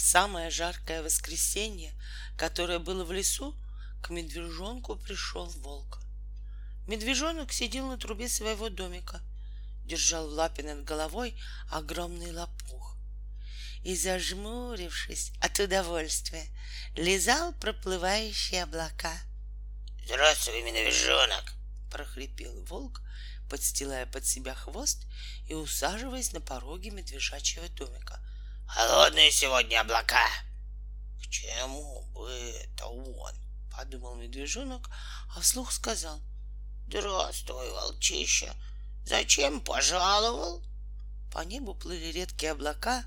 Самое жаркое воскресенье, которое было в лесу, к медвежонку пришел волк. Медвежонок сидел на трубе своего домика, держал в лапе над головой огромный лопух и, зажмурившись от удовольствия, лизал проплывающие облака. Здравствуй, медвежонок, — прохрипел волк, подстилая под себя хвост и усаживаясь на пороге медвежачьего домика. Холодные сегодня облака. К чему бы это он? — подумал медвежонок, а вслух сказал. Здравствуй, волчище. Зачем пожаловал? По небу плыли редкие облака,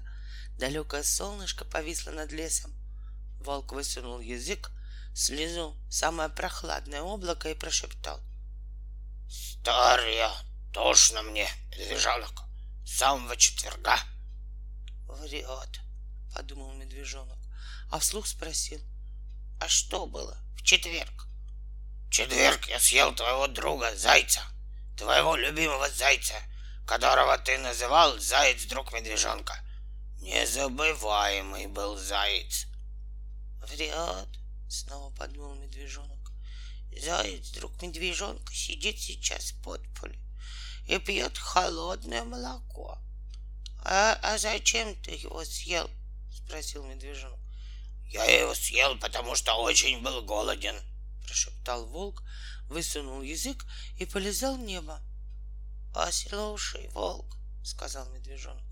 далекое солнышко повисло над лесом. Волк высунул язык, слезу самое прохладное облако и прошептал — Стар я, тошно мне, медвежонок, с самого четверга. Врет, подумал медвежонок, а вслух спросил, а что было в четверг? В четверг я съел твоего друга, зайца, твоего любимого зайца, которого ты называл заяц друг медвежонка. Незабываемый был заяц. Врет, снова подумал медвежонок. Заяц, друг медвежонка, сидит сейчас под поле и пьет холодное молоко. А, а зачем ты его съел? спросил медвежонок. Я его съел, потому что очень был голоден, прошептал волк, высунул язык и полезал в небо. Послушай, волк, сказал медвежонок,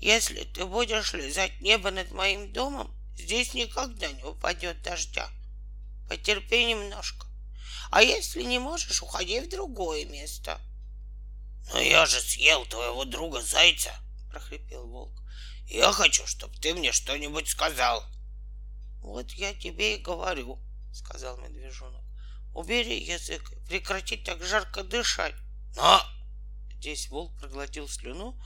если ты будешь лизать небо над моим домом, здесь никогда не упадет дождя. Потерпи немножко. А если не можешь, уходи в другое место. Но я же съел твоего друга зайца, прохрипел волк. Я хочу, чтобы ты мне что-нибудь сказал. Вот я тебе и говорю, сказал медвежонок. Убери язык, прекрати так жарко дышать. Но Здесь волк проглотил слюну,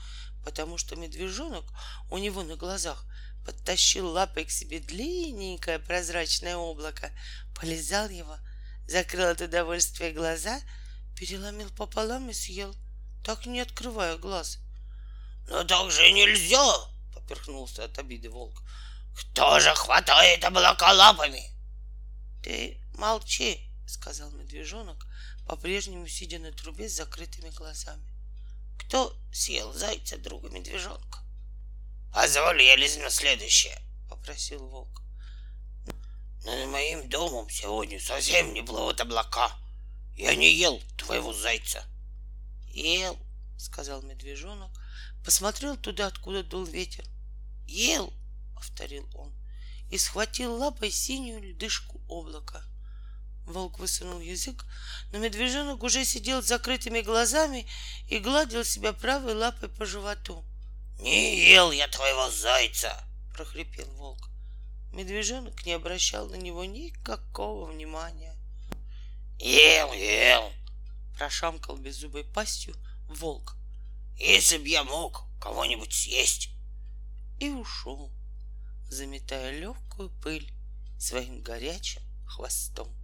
потому что медвежонок у него на глазах подтащил лапой к себе длинненькое прозрачное облако, полезал его — закрыл от удовольствия глаза, переломил пополам и съел, так не открывая глаз. «Но так же нельзя!» — поперхнулся от обиды волк. «Кто же хватает облака лапами?» «Ты молчи!» — сказал медвежонок, по-прежнему сидя на трубе с закрытыми глазами. «Кто съел зайца друга медвежонка?» «Позволь, я лизну следующее!» — попросил волк. Над моим домом сегодня совсем не плывут облака. Я не ел твоего зайца. Ел, сказал медвежонок, посмотрел туда, откуда дул ветер. Ел, повторил он, и схватил лапой синюю льдышку облака. Волк высунул язык, но медвежонок уже сидел с закрытыми глазами и гладил себя правой лапой по животу. «Не ел я твоего зайца!» — прохрипел волк. Медвежонок не обращал на него никакого внимания. «Ел, ел!» — прошамкал беззубой пастью волк. «Если б я мог кого-нибудь съесть!» И ушел, заметая легкую пыль своим горячим хвостом.